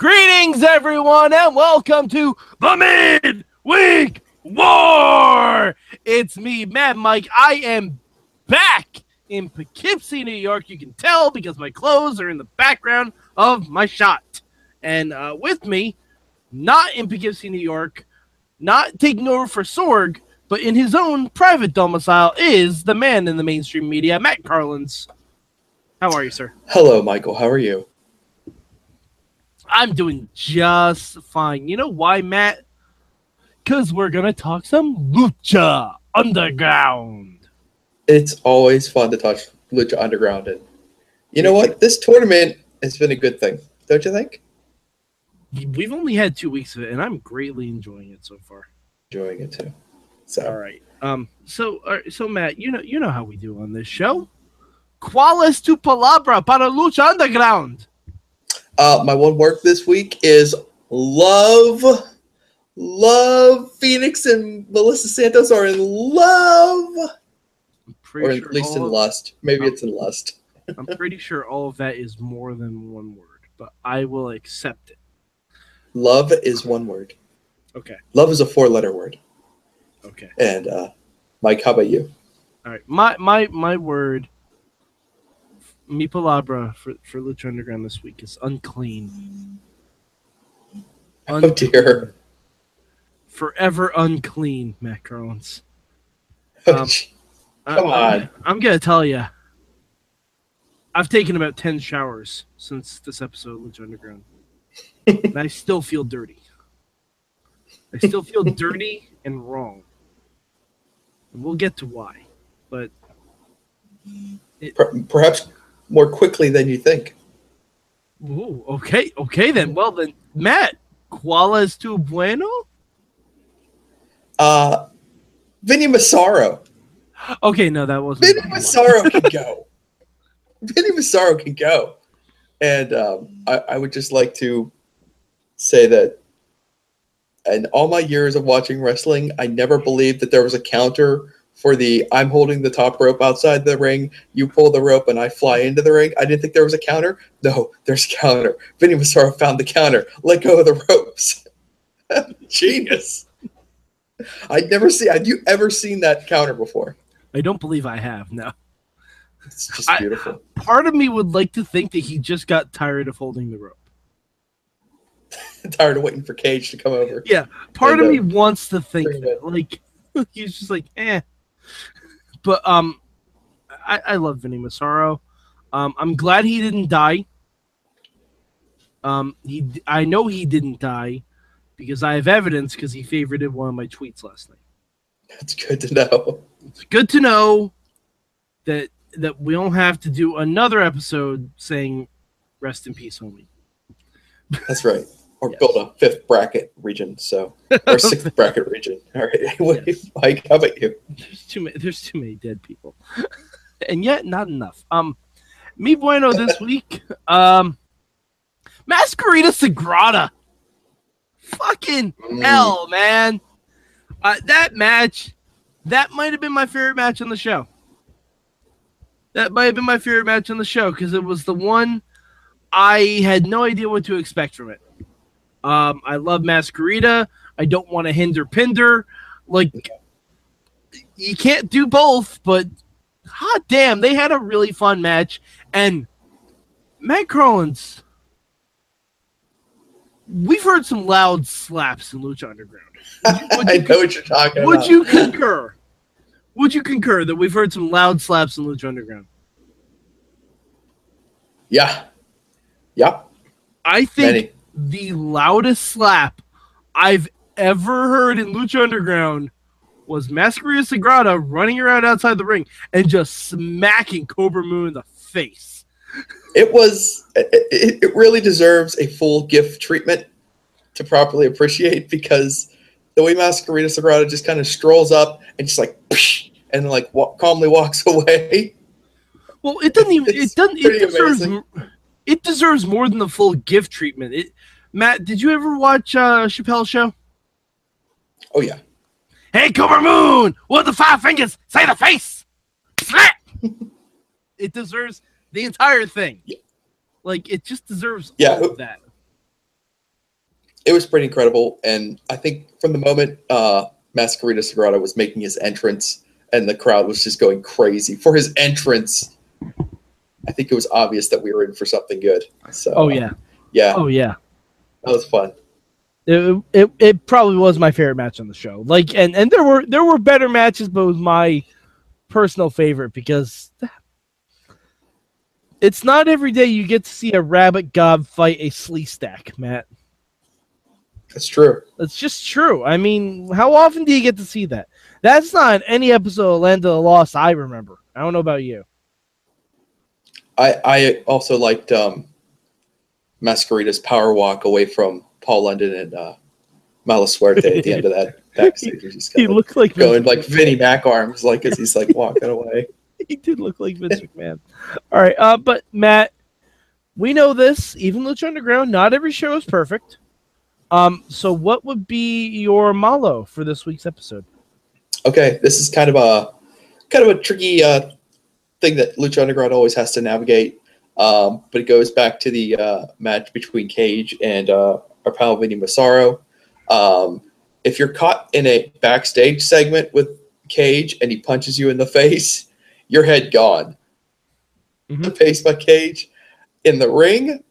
Greetings, everyone, and welcome to the Midweek War. It's me, Mad Mike. I am back in Poughkeepsie, New York. You can tell because my clothes are in the background of my shot. And uh, with me, not in Poughkeepsie, New York, not taking over for Sorg, but in his own private domicile, is the man in the mainstream media, Matt Carlins. How are you, sir? Hello, Michael. How are you? I'm doing just fine. You know why, Matt? Because we're going to talk some Lucha Underground. It's always fun to talk Lucha Underground. And you know what? This tournament has been a good thing, don't you think? We've only had two weeks of it, and I'm greatly enjoying it so far. Enjoying it too. So, all right. Um. So, uh, so Matt, you know, you know how we do on this show. ¿Cuál es tu palabra para Lucha Underground? Uh, my one work this week is love. Love Fenix and Melissa Santos are in love. I'm pretty sure. Or at sure least in lust. Maybe I'm- it's in lust. I'm pretty sure all of that is more than one word, but I will accept it. Love is one word. Okay. Love is a four letter word. Okay. And uh, Mike, how about you? All right. My my my word. Mi palabra for for Lucha Underground this week is unclean. Oh dear. Forever unclean, Matt Carlins. Oh, Um. I- Come I'm- on. I'm, gonna tell you. I've taken about ten showers since this episode of Lucha Underground, and I still feel dirty. I still feel dirty and wrong. And we'll get to why, but Per- perhaps more quickly than you think. ooh, okay, okay then. Well then, Matt, ¿cuál es tu bueno? Uh, Vinny Massaro. Okay, no, that wasn't. Vinny Massaro can go. Vinny Massaro can go. And um, I, I would just like to say that in all my years of watching wrestling, I never believed that there was a counter for the I'm holding the top rope outside the ring, you pull the rope, and I fly into the ring. I didn't think there was a counter. No, there's a counter. Vinny Massaro found the counter, let go of the ropes. Genius. I'd never see. Had you ever seen that counter before? I don't believe I have. No. It's just I- beautiful. Part of me would like to think that he just got tired of holding the rope. tired of waiting for Cage to come over. Yeah, part And, of uh, me wants to think that, like he's just like eh. But um, I, I love Vinny Massaro. Um, I'm glad he didn't die. Um, he I know he didn't die because I have evidence because he favorited one of my tweets last night. That's good to know. It's good to know that that we don't have to do another episode saying rest in peace, homie. That's right. Or Yes. build a fifth bracket region, so or sixth bracket region. All right. Anyway, Yes. Mike, how about you? There's too many. There's too many dead people, and yet not enough. Um, me bueno this week. Um, Mascarita Sagrada. Fucking Mm. hell, man. Uh, that match, that might have been my favorite match on the show. That might have been my favorite match on the show because it was the one I had no idea what to expect from it. Um, I love Mascarita. I don't want to hinder Pindar. Like, you can't do both, but hot damn, they had a really fun match. And Matt Carlins, we've heard some loud slaps in Lucha Underground. Would I you, know what you're talking would about. you concur? Would you concur that we've heard some loud slaps in Lucha Underground? Yeah. Yeah. I think Many. The loudest slap I've ever heard in Lucha Underground was Mascarita Sagrada running around outside the ring and just smacking Kobra Moon in the face. It was. It, it really deserves a full gift treatment to properly appreciate because the way Mascarita Sagrada just kind of strolls up and just like, and like wa- calmly walks away. Well, it doesn't even. It's It doesn't. It deserves. amazing. It deserves more than the full gift treatment. It, Matt, did you ever watch uh, Chappelle's show? Oh yeah. Hey, Kobra Moon, with the five fingers, say the face, slap. it deserves the entire thing. Yeah. Like it just deserves Yeah, all who- of that. it was pretty incredible. And I think from the moment uh, Mascarita Sagrada was making his entrance and the crowd was just going crazy for his entrance, I think it was obvious that we were in for something good. So, Oh yeah. yeah, Oh yeah. that was fun. It, it it probably was my favorite match on the show. Like and and there were there were better matches, but it was my personal favorite because it's not every day you get to see a rabbit gob fight a Sleestak, Matt. That's true. It's just true. I mean, how often do you get to see that? That's not any episode of Land of the Lost I remember. I don't know about you. I I also liked um, Mascarita's power walk away from Paul London and uh, Malasuerte at the end of that backstage. He's He looked like going Vince like. Vinnie Mac arms, like as he's like walking away. he did look like Vince McMahon. All right, uh, but Matt, we know this. Even Lucha Underground, not every show is perfect. Um, so what would be your malo for this week's episode? Okay, this is kind of a kind of a tricky uh, thing that Lucha Underground always has to navigate. Um, but it goes back to the uh, match between Cage and uh, our pal Vinny Massaro. Um, if you're caught in a backstage segment with Cage and he punches you in the face, your head gone. Mhm. The face by Cage in the ring,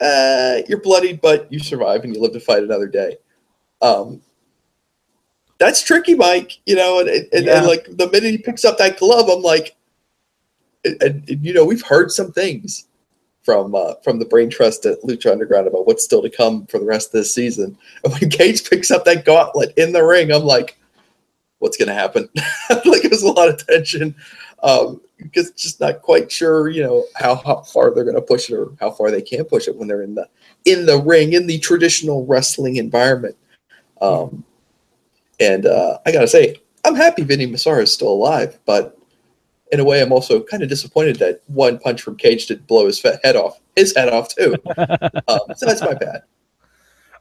uh, you're bloodied, but you survive and you live to fight another day. Um, that's tricky, Mike. You know, and, and, Yeah. and like the minute he picks up that glove, I'm like, and, and, you know, we've heard some things from uh, from the brain trust at Lucha Underground about what's still to come for the rest of this season. And when Cage picks up that gauntlet in the ring, I'm like, what's going to happen? like there's a lot of tension um, because just not quite sure, you know, how, how far they're going to push it or how far they can push it when they're in the in the ring in the traditional wrestling environment. Um, and uh, I gotta say, I'm happy Vinny Massaro is still alive, but in a way, I'm also kind of disappointed that one punch from Cage didn't blow his head off, his head off too. um, so that's my bad.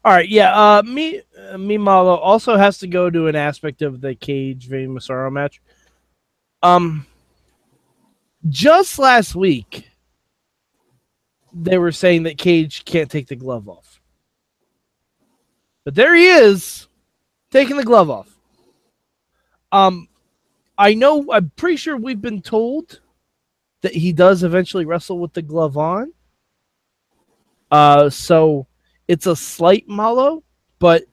All right, yeah. Uh, me, uh, me malo also has to go to an aspect of the Cage Vinny Massaro match. Um, just last week, they were saying that Cage can't take the glove off, but there he is, taking the glove off. Um, I know. I'm pretty sure we've been told that he does eventually wrestle with the glove on. Uh, so it's a slight malo, but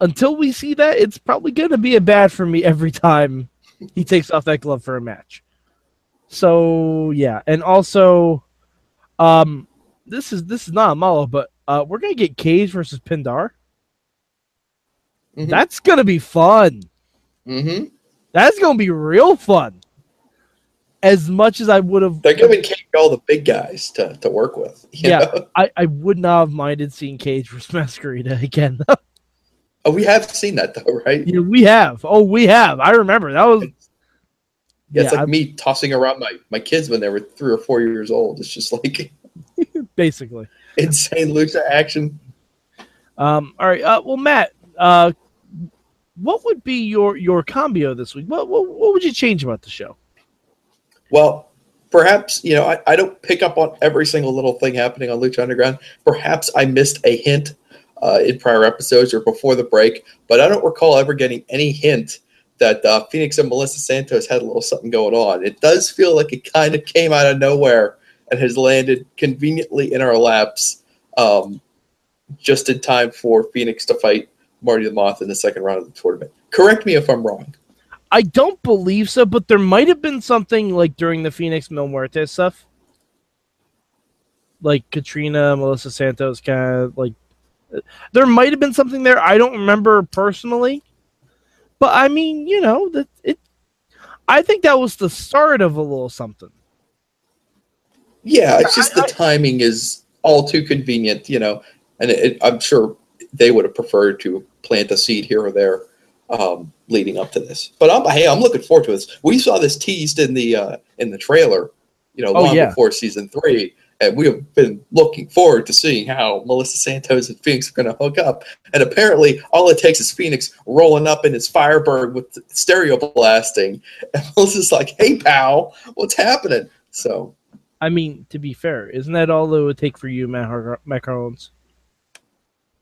until we see that, it's probably going to be a bad for me every time he takes off that glove for a match. So yeah, and also, um, this is this is not a malo, but uh, we're gonna get Cage versus Pindar. Mhm. That's gonna be fun. hmm That's gonna be real fun. As much as I would have, They're giving Cage all the big guys to, to work with. Yeah. know? I, I would not have minded seeing Cage versus Mascarita again. Oh, we have seen that though, right? Yeah, we have. Oh, we have. I remember that was. Yeah, it's Yeah, like I- me tossing around my, my kids when they were three or four years old. It's just like basically. insane lucha action. Um. All right. Uh, well, Matt. Uh, what would be your your combo this week? What what, what would you change about the show? Well, perhaps, you know, I, I don't pick up on every single little thing happening on Lucha Underground. Perhaps I missed a hint uh, in prior episodes or before the break, but I don't recall ever getting any hint that uh, Fenix and Melissa Santos had a little something going on. It does feel like it kind of came out of nowhere and has landed conveniently in our laps um, just in time for Fenix to fight Marty the Moth in the second round of the tournament. Correct me if I'm wrong. I don't believe so, but there might have been something like during the Fenix Mil Muertes stuff, like Katrina, Melissa Santos, kind of like there might have been something there. I don't remember personally, but I mean, you know, that it. I think that was the start of a little something. Yeah, it's just the timing is all too convenient, you know, and it, I'm sure they would have preferred to plant a seed here or there um, leading up to this. But I'm hey, I'm looking forward to this. We saw this teased in the uh, in the trailer, you know, Oh, long yeah. before season three, and we have been looking forward to seeing how Melissa Santos and Fenix are going to hook up. And apparently, all it takes is Fenix rolling up in his Firebird with stereo blasting, and Melissa's like, "Hey, pal, what's happening?" So. I mean, to be fair, isn't that all it would take for you, Matt Carlins?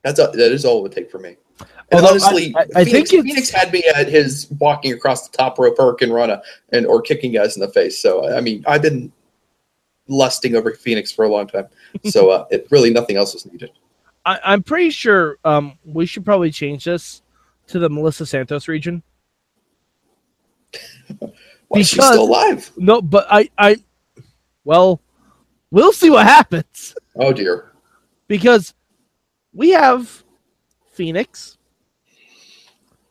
That's a, that is all it would take for me. And Although honestly, I- I- I Fenix, think Fenix had me at his walking across the top rope hurricanrana and or kicking guys in the face. So I mean, I've been lusting over Fenix for a long time. So uh, it really nothing else was needed. I, I'm pretty sure um, we should probably change this to the Melissa Santos region. Why she's Because- still alive? No, but I, I, well, we'll see what happens Oh dear. because we have Fenix,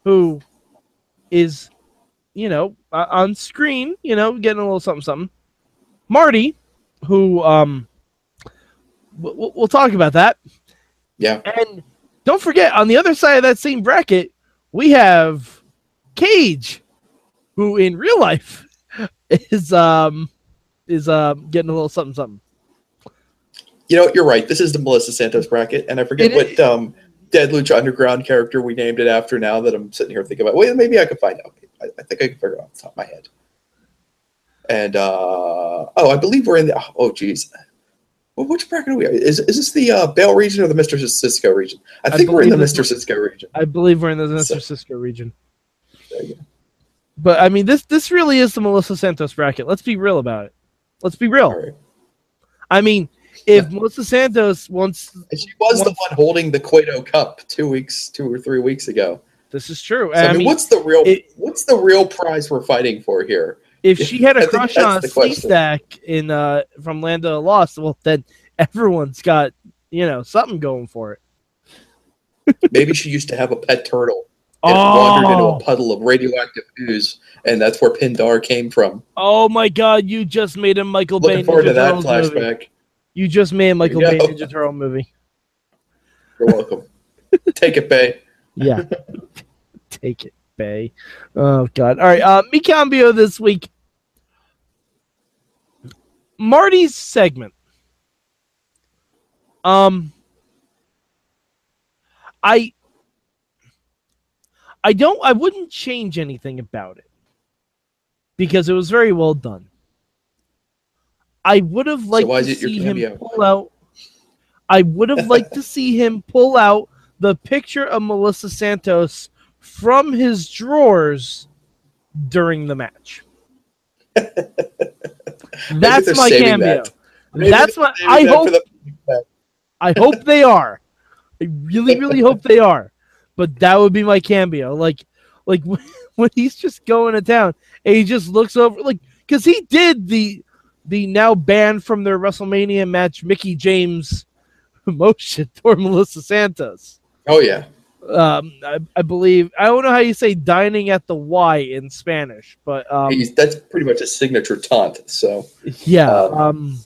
who is, you know, uh, on screen, you know, getting a little something, something. Marty, who, um, we'll, we'll talk about that. Yeah. And don't forget, on the other side of that same bracket, we have Cage, who in real life is um is uh getting a little something something. You know, you're right. This is the Melissa Santos bracket, and I forget It what um, Dead Lucha Underground character we named it after. Now that I'm sitting here thinking about, wait, maybe I can find out. I, I think I can figure it out off the top of my head. And uh, oh, I believe we're in the. Oh, geez, well, which bracket are we? Is is this the uh, Bell region or the Mister Cisco region? I I think we're in the Mister Cisco region. I believe we're in the Mr. So- Francisco region. There you go. But I mean this this really is the Melissa Santos bracket. Let's be real about it. Let's be real. Right. I mean, if Melissa Santos wants she was the one holding the Cueto Cup two weeks, two or three weeks ago. this is true. So, I, mean, mean, what's the real it- what's the real prize we're fighting for here? if she had a crush on a stack in uh from Land of Lost, well then everyone's got, you know, something going for it. Maybe she used to have a pet turtle and it wandered into Oh, a puddle of radioactive ooze, and that's where Pindar came from. oh my god, you just made a Michael Bay Looking forward Ninja to that Turtles movie. You just made Michael Bay. Ninja Turtle movie. You're welcome. Take it, Bay. Yeah. Take it, Bay. Oh god. All right, uh me cambio this week. Marty's segment. Um I I don't I wouldn't change anything about it because it was very well done. I would have liked why to see him pull out I would have liked to see him pull out the picture of Melissa Santos from his drawers during the match. That's my cameo. that. That's my I hope the- I hope they are. I really, really hope they are. But that would be my cameo. Like, like when he's just going to town and he just looks over, like, because he did the the now banned from their WrestleMania match Mickie James motion toward Melissa Santos. Oh yeah, Um, I, I believe I don't know how you say "dining at the Y" in Spanish, but um, He's, that's pretty much a signature taunt. So Yeah. Um,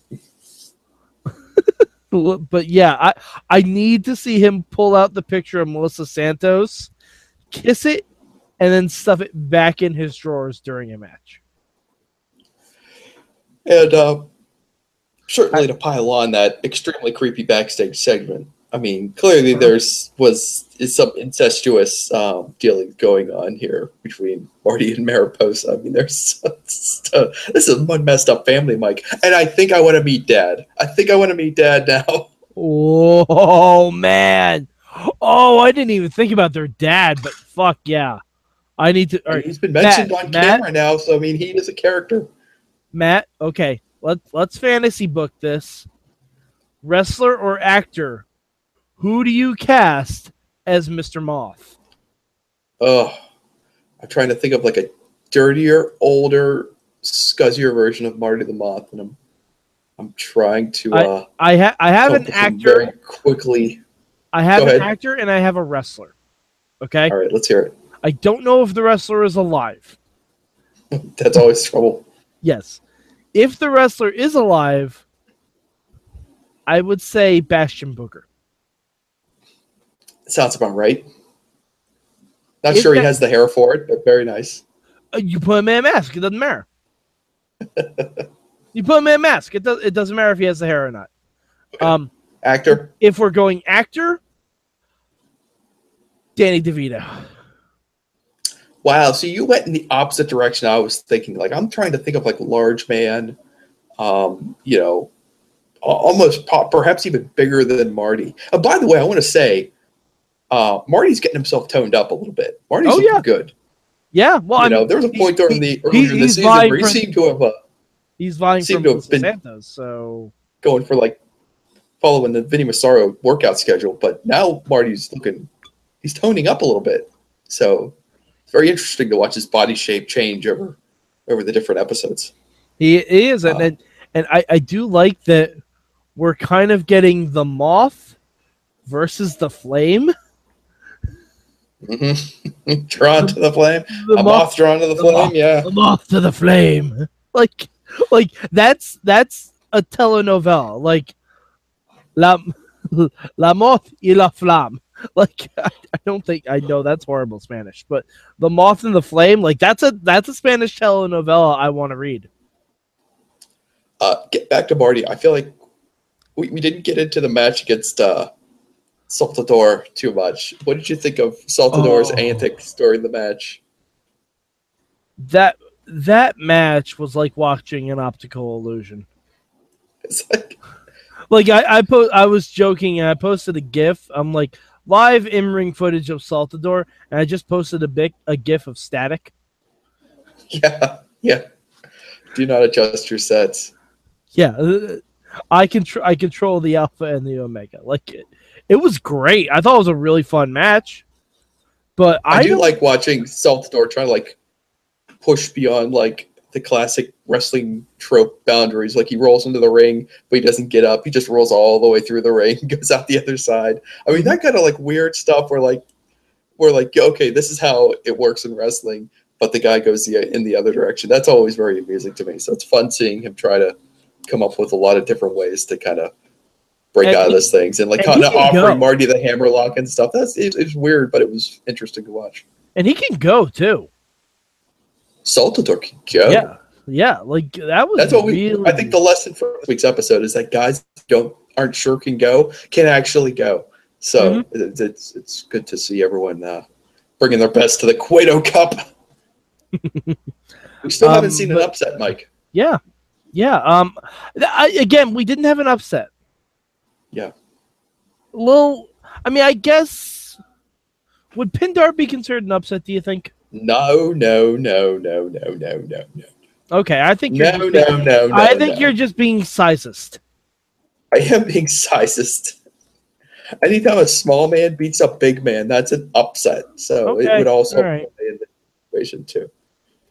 Um, but yeah, I I need to see him pull out the picture of Melissa Santos, kiss it, and then stuff it back in his drawers during a match. And uh, certainly to pile on that extremely creepy backstage segment. I mean, clearly Uh-huh. there's was is some incestuous um, dealing going on here between Marty and Mariposa. I mean, there's this is one messed up family, Mike. And I think I want to meet Dad. I think I want to meet Dad now. Oh man! Oh, I didn't even think about their dad, but fuck yeah, I need to. Right. He's been mentioned Matt, on Matt? camera now, so I mean, he is a character. Matt. Okay, let's let's fantasy book this. Wrestler or actor? Who do you cast as Mr. Moth? Oh, I'm trying to think of like a dirtier, older, scuzzier version of Marty the Moth, and I'm I'm trying to uh, I ha- I have an up with some actor. very quickly. I have an actor and I have a wrestler. Okay? All right, let's hear it. I don't know if the wrestler is alive. That's always trouble. Yes. If the wrestler is alive, I would say Bastion Booger. Sounds about right. Not If sure he that- has the hair for it, but very nice. Uh, you put him in a mask, it doesn't matter. you put him in a mask, it does it doesn't matter if he has the hair or not. Okay. Um Actor. if we're going actor, Danny DeVito. Wow. So you went in the opposite direction. I was thinking. Like I'm trying to think of like large man. Um, you know, almost po- perhaps even bigger than Marty. Uh, by the way, I want to say uh, Marty's getting himself toned up a little bit. Marty's Oh, looking yeah. good. Yeah, well, you I know, mean, there was a point during the earlier the season where he for- seemed to have uh, he's vying seemed for to have been- Santos, so going for like following the Vinny Massaro workout schedule, but now Marty's looking, he's toning up a little bit. So it's very interesting to watch his body shape change over over the different episodes. he is, and Uh, and, and I, I do like that we're kind of getting the moth versus the flame. hmm drawn to the flame, The a moth drawn to the the flame. moth. Yeah, the moth to the flame. Like, like that's that's a telenovela. Like, la la moth y la flamme. Like, I, I don't think I know that's horrible Spanish, but the moth and the flame. Like, that's a that's a Spanish telenovela I want to read. uh, get back to Marty. I feel like we, we didn't get into the match against uh, Saltador too much. What did you think of Saltador's Oh. antics during the match? That that match was like watching an optical illusion. It's like Like I I po- I was joking and I posted a GIF. I'm like live in ring footage of Saltador, and I just posted a big a GIF of Static. yeah, yeah. Do not adjust your sets. Yeah, uh, I control I control the alpha and the omega. Like it, it was great. I thought it was a really fun match. But I, I, do like watching Saltador try to like push beyond like the classic wrestling trope boundaries. Like he rolls into the ring, but he doesn't get up. He just rolls all the way through the ring, goes out the other side. I mean, that kind of like weird stuff where like we're like, okay, this is how it works in wrestling, but the guy goes the, in the other direction. That's always very amusing to me. So it's fun seeing him try to come up with a lot of different ways to kind of break And out of those things and like kind of can go. offering Marty the hammerlock and stuff. That's it, it's weird, but it was interesting to watch. and he can go too. Saltador can go. Yeah, yeah. Like that was That's what we. I think the lesson for this week's episode is that guys don't aren't sure can go can actually go. So Mm-hmm. it, it's it's good to see everyone uh, bringing their best to the Cueto Cup. we still haven't Um, seen an upset, Mike. Yeah, yeah. Um, I, again, we didn't have an upset. Yeah. Little. I mean, I guess would Pindar be considered an upset? Do you think? No, no, no, no, no, no, no, no, Okay, I think you're. no, no, being- no, no. I think no. you're just being sizist. I am being sizist. Anytime a small man beats a big man, that's an upset. So it would also right. play in the equation too.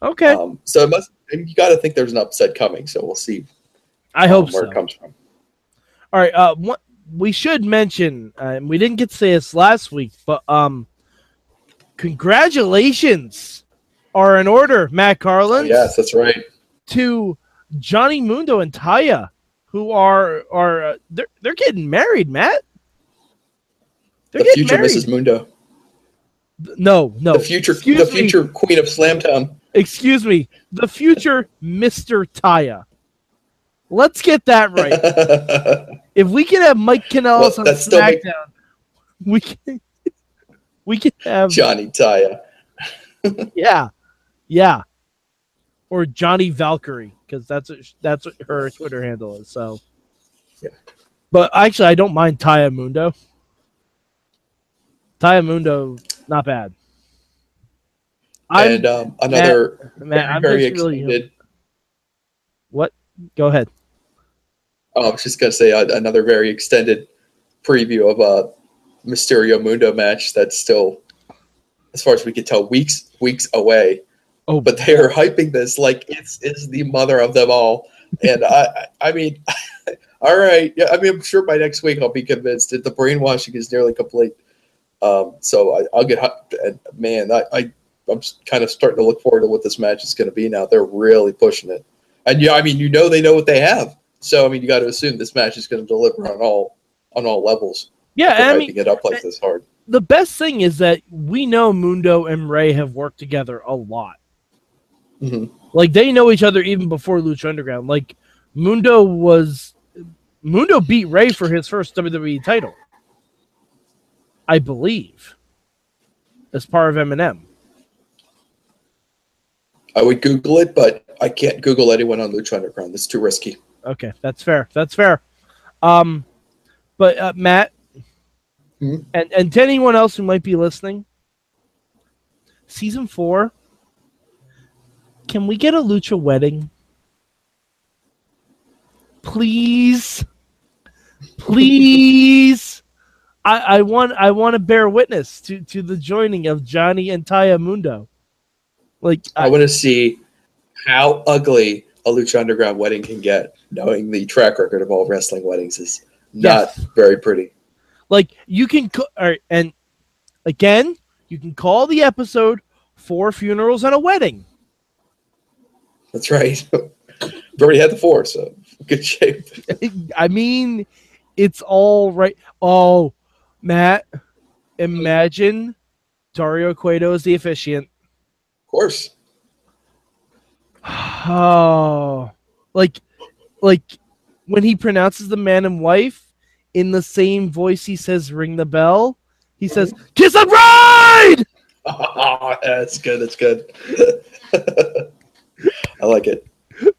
Okay, Um, so it must. You got to think there's an upset coming. So we'll see. I hope um, where so. it comes from. All right. Uh, what we should mention, uh, we didn't get to say this last week, but um, congratulations are in order, Matt Oh, Carlin. yes, that's right. to Johnny Mundo and Taya, who are are uh, they're they're getting married, Matt. They're the future married. Mrs. Mundo, No, no. the future, Excuse the me. future Queen of Slamtown. Excuse me. The future Mister Taya. Let's get that right. if we can have Mike Kanellis Well, on that's still make- SmackDown, we can. We can have Johnny Taya. yeah, yeah, or Johnny Valkyrie because that's what, that's what her Twitter handle is. So, Yeah. But actually, I don't mind Taya Mundo. Taya Mundo, not bad. I'm, and um, another man, I'm very just really extended. what? Go ahead. Oh, I was just gonna say uh, another very extended preview of a Mysterio Mundo match that's still, as far as we can tell, weeks weeks away. Oh, But they are hyping this like it's is the mother of them all. And I, I mean, all right, yeah. I mean, I'm sure by next week I'll be convinced that the brainwashing is nearly complete. Um, so I, I'll get hyped. And man, I, I I'm kind of starting to look forward to what this match is going to be now. They're really pushing it. And yeah, I mean, you know, they know what they have. So I mean, you got to assume this match is going to deliver on all on all levels. Yeah, and I mean, it up like this hard. the best thing is that we know Mundo and Rey have worked together a lot. Mhm. Like they know each other even before Lucha Underground. Like Mundo was Mundo beat Rey for his first WWE title. I believe. As part of MNM. I would Google it, but I can't Google anyone on Lucha Underground. That's too risky. Okay, that's fair. That's fair. Um but uh, Matt, Mhm. and and to anyone else who might be listening, season four. Can we get a lucha wedding? Please, please. I, I want I want to bear witness to to the joining of Johnny and Taya Mundo. Like I I, want to see how ugly a Lucha Underground wedding can get, knowing the track record of all wrestling weddings is not Yes. very pretty. Like you can right, and again you can call the episode four funerals and a wedding. That's right. We've already had the four, so good shape. I mean, it's all right. Oh, Matt, imagine Dario Cueto is the officiant. Of course. Oh, like, like when he pronounces the man and wife in the same voice he says "ring the bell." He says "kiss a bride." Oh, that's good. That's good. I like it.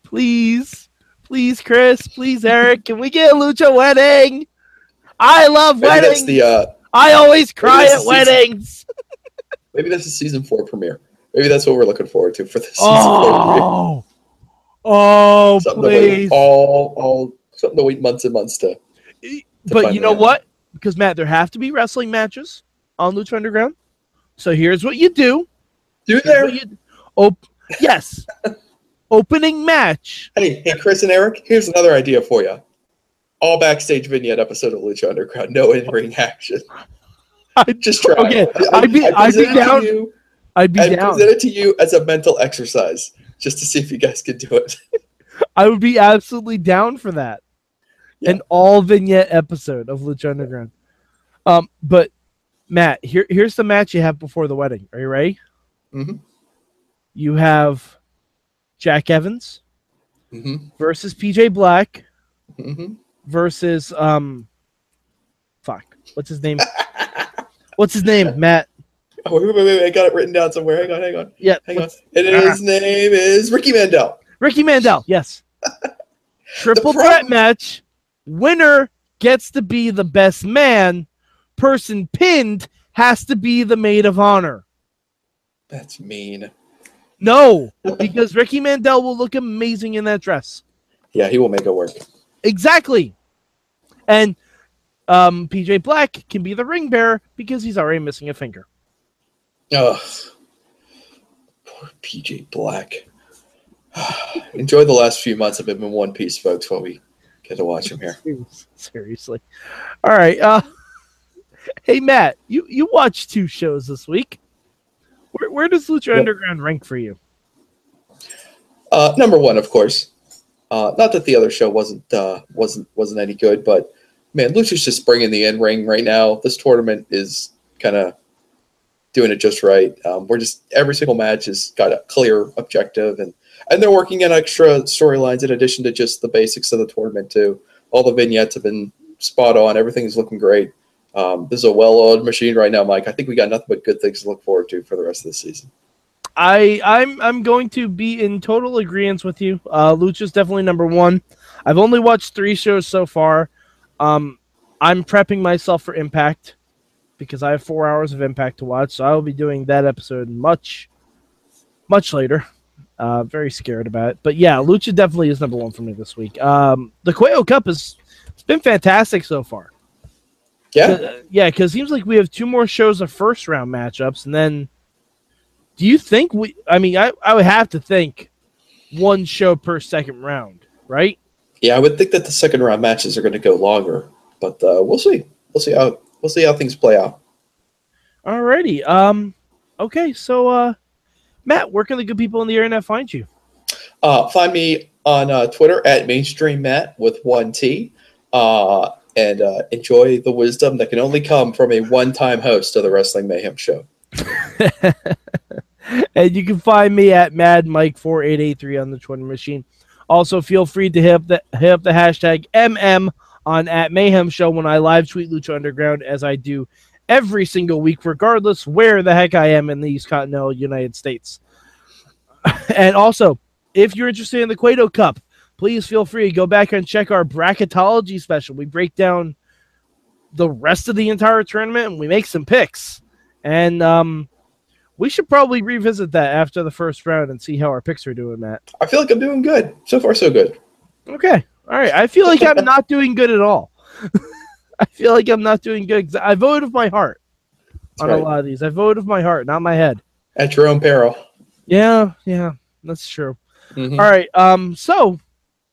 Please, please, Chris, please, Eric, can we get a lucha wedding? I love Maybe weddings. the uh, I always cry at weddings. maybe that's the season four premiere. Maybe that's what we're looking forward to for this season four premiere. Oh, oh, Something please. all all something to wait months and months to. But you know out. what? Because Matt, there have to be wrestling matches on Lucha Underground. So here's what you do. Do there. you- op- yes, opening match. Hey, hey, Chris and Eric. Here's another idea for you. All backstage vignette episode of Lucha Underground. No in ring action. I- Just try. Okay. I'd be- I'd be down. you- I'd be I down. present it to you as a mental exercise, just to see if you guys could do it. I would be absolutely down for that. Yeah. An all vignette episode of Lucha Underground. Um, but Matt, here here's the match you have before the wedding. Are you ready? Mhm. You have Jack Evans hmm versus PJ Black hmm versus um fuck. What's his name? What's his name? Matt. Oh, wait, wait, wait, wait, I got it written down somewhere. Hang on, hang on, Yeah. hang on. And his name is Ricky Mandel. Ricky Mandel, yes. Triple The threat match. Winner gets to be the best man. Person pinned has to be the maid of honor. That's mean. No, because Ricky Mandel will look amazing in that dress. Yeah, he will make it work. Exactly. And um, PJ Black can be the ring bearer because he's already missing a finger. Oh, poor PJ Black. Enjoy the last few months of him in one piece, folks, while we get to watch him here. Seriously. All right. Uh, hey Matt, you you watched two shows this week. Where, where does Lucha Yep. Underground rank for you? Uh, number one, of course. Uh, not that the other show wasn't uh, wasn't wasn't any good, but man, Lucha's just bringing the in ring right now. This tournament is kind of doing it just right. Um, we're just every single match has got a clear objective, and and they're working in extra storylines in addition to just the basics of the tournament too. All the vignettes have been spot on. Everything's looking great. Um, this is a well-oiled machine right now, Mike. I think we got nothing but good things to look forward to for the rest of the season. I I'm I'm going to be in total agreement with you. Uh, Lucha's definitely number one. I've only watched three shows so far. Um, I'm prepping myself for Impact because I have four hours of Impact to watch, so I will be doing that episode much, much later. Uh, very scared about it, but yeah, Lucha definitely is number one for me this week. Um, the Cueto Cup is it's been fantastic so far. Yeah, Uh, yeah, because it seems like we have two more shows of first round matchups, and then do you think we? I mean, I, I would have to think one show per second round, right? Yeah, I would think that the second round matches are going to go longer, but uh, we'll see. We'll see how we'll see how things play out. Alrighty. Um. Okay. So, uh, Matt, where can the good people in the internet find you? Uh, find me on uh, Twitter at Mainstream Matt with one T, uh, and uh, enjoy the wisdom that can only come from a one-time host of the Wrestling Mayhem Show. and you can find me at Mad Mike four eight eight three on the Twitter machine. Also, feel free to hit up the hit up the hashtag MM on at Mayhem Show when I live tweet Lucha Underground as I do every single week, regardless where the heck I am in the East Continental United States. and also, if you're interested in the Cueto Cup, please feel free to go back and check our bracketology special. We break down the rest of the entire tournament and we make some picks. And um, we should probably revisit that after the first round and see how our picks are doing, Matt. I feel like I'm doing good. So far, so good. Okay. All right. I feel like I'm not doing good at all. I feel like I'm not doing good. I voted with my heart on right. a lot of these. I voted with my heart, not my head. At your own peril. Yeah, yeah, that's true. Mhm. All right. Um. So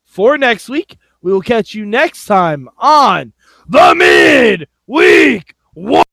for next week, we will catch you next time on the Mid Week War.